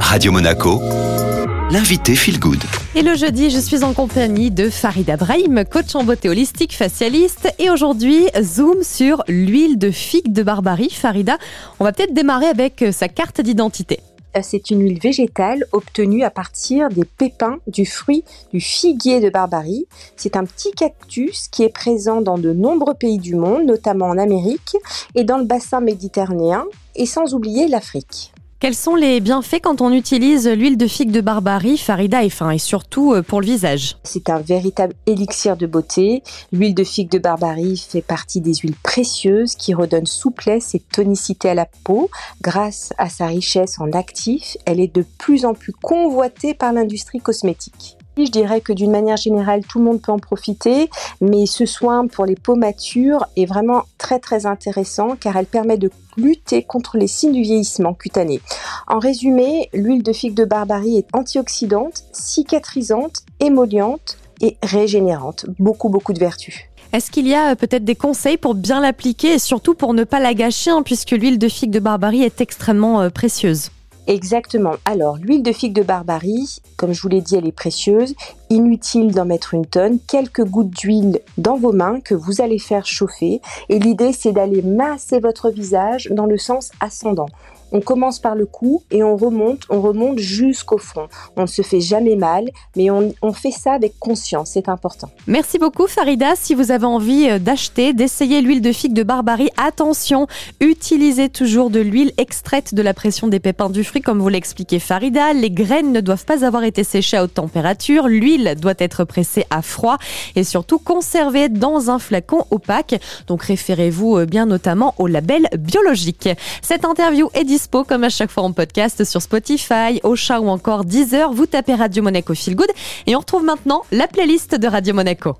Radio Monaco, l'invité Feel Good. Et le jeudi, je suis en compagnie de Farida Brahim, coach en beauté holistique, facialiste. Et aujourd'hui, zoom sur l'huile de figue de Barbarie. Farida, on va peut-être démarrer avec euh, sa carte d'identité. Euh, c'est une huile végétale obtenue à partir des pépins du fruit du figuier de Barbarie. C'est un petit cactus qui est présent dans de nombreux pays du monde, notamment en Amérique et dans le bassin méditerranéen, et sans oublier l'Afrique. Quels sont les bienfaits quand on utilise l'huile de figue de Barbarie, Farida et fin, et surtout euh, pour le visage? C'est un véritable élixir de beauté. L'huile de figue de Barbarie fait partie des huiles précieuses qui redonnent souplesse et tonicité à la peau. Grâce à sa richesse en actifs, elle est de plus en plus convoitée par l'industrie cosmétique. Je dirais que d'une manière générale, tout le monde peut en profiter, mais ce soin pour les peaux matures est vraiment très très intéressant car elle permet de lutter contre les signes du vieillissement cutané. En résumé, l'huile de figue de Barbarie est antioxydante, cicatrisante, émolliente et régénérante. Beaucoup beaucoup de vertus. Est-ce qu'il y a euh, peut-être des conseils pour bien l'appliquer et surtout pour ne pas la gâcher, hein, puisque l'huile de figue de Barbarie est extrêmement euh, précieuse? Exactement. Alors, l'huile de figue de Barbarie, comme je vous l'ai dit, elle est précieuse. Inutile d'en mettre une tonne. Quelques gouttes d'huile dans vos mains que vous allez faire chauffer. Et l'idée, c'est d'aller masser votre visage dans le sens ascendant. On commence par le cou et on remonte, on remonte jusqu'au front. On ne se fait jamais mal, mais on, on fait ça avec conscience, c'est important. Merci beaucoup Farida. Si vous avez envie euh, d'acheter, d'essayer l'huile de figue de Barbarie, attention, utilisez toujours de l'huile extraite de la pression des pépins du fruit, comme vous l'expliquait Farida. Les graines ne doivent pas avoir été séchées à haute température. L'huile doit être pressée à froid et surtout conservée dans un flacon opaque. Donc référez-vous euh, bien notamment au label biologique. Cette interview est comme à chaque fois en podcast sur Spotify, Ocha ou encore Deezer. Vous tapez Radio Monaco Feel Good et on retrouve maintenant la playlist de Radio Monaco.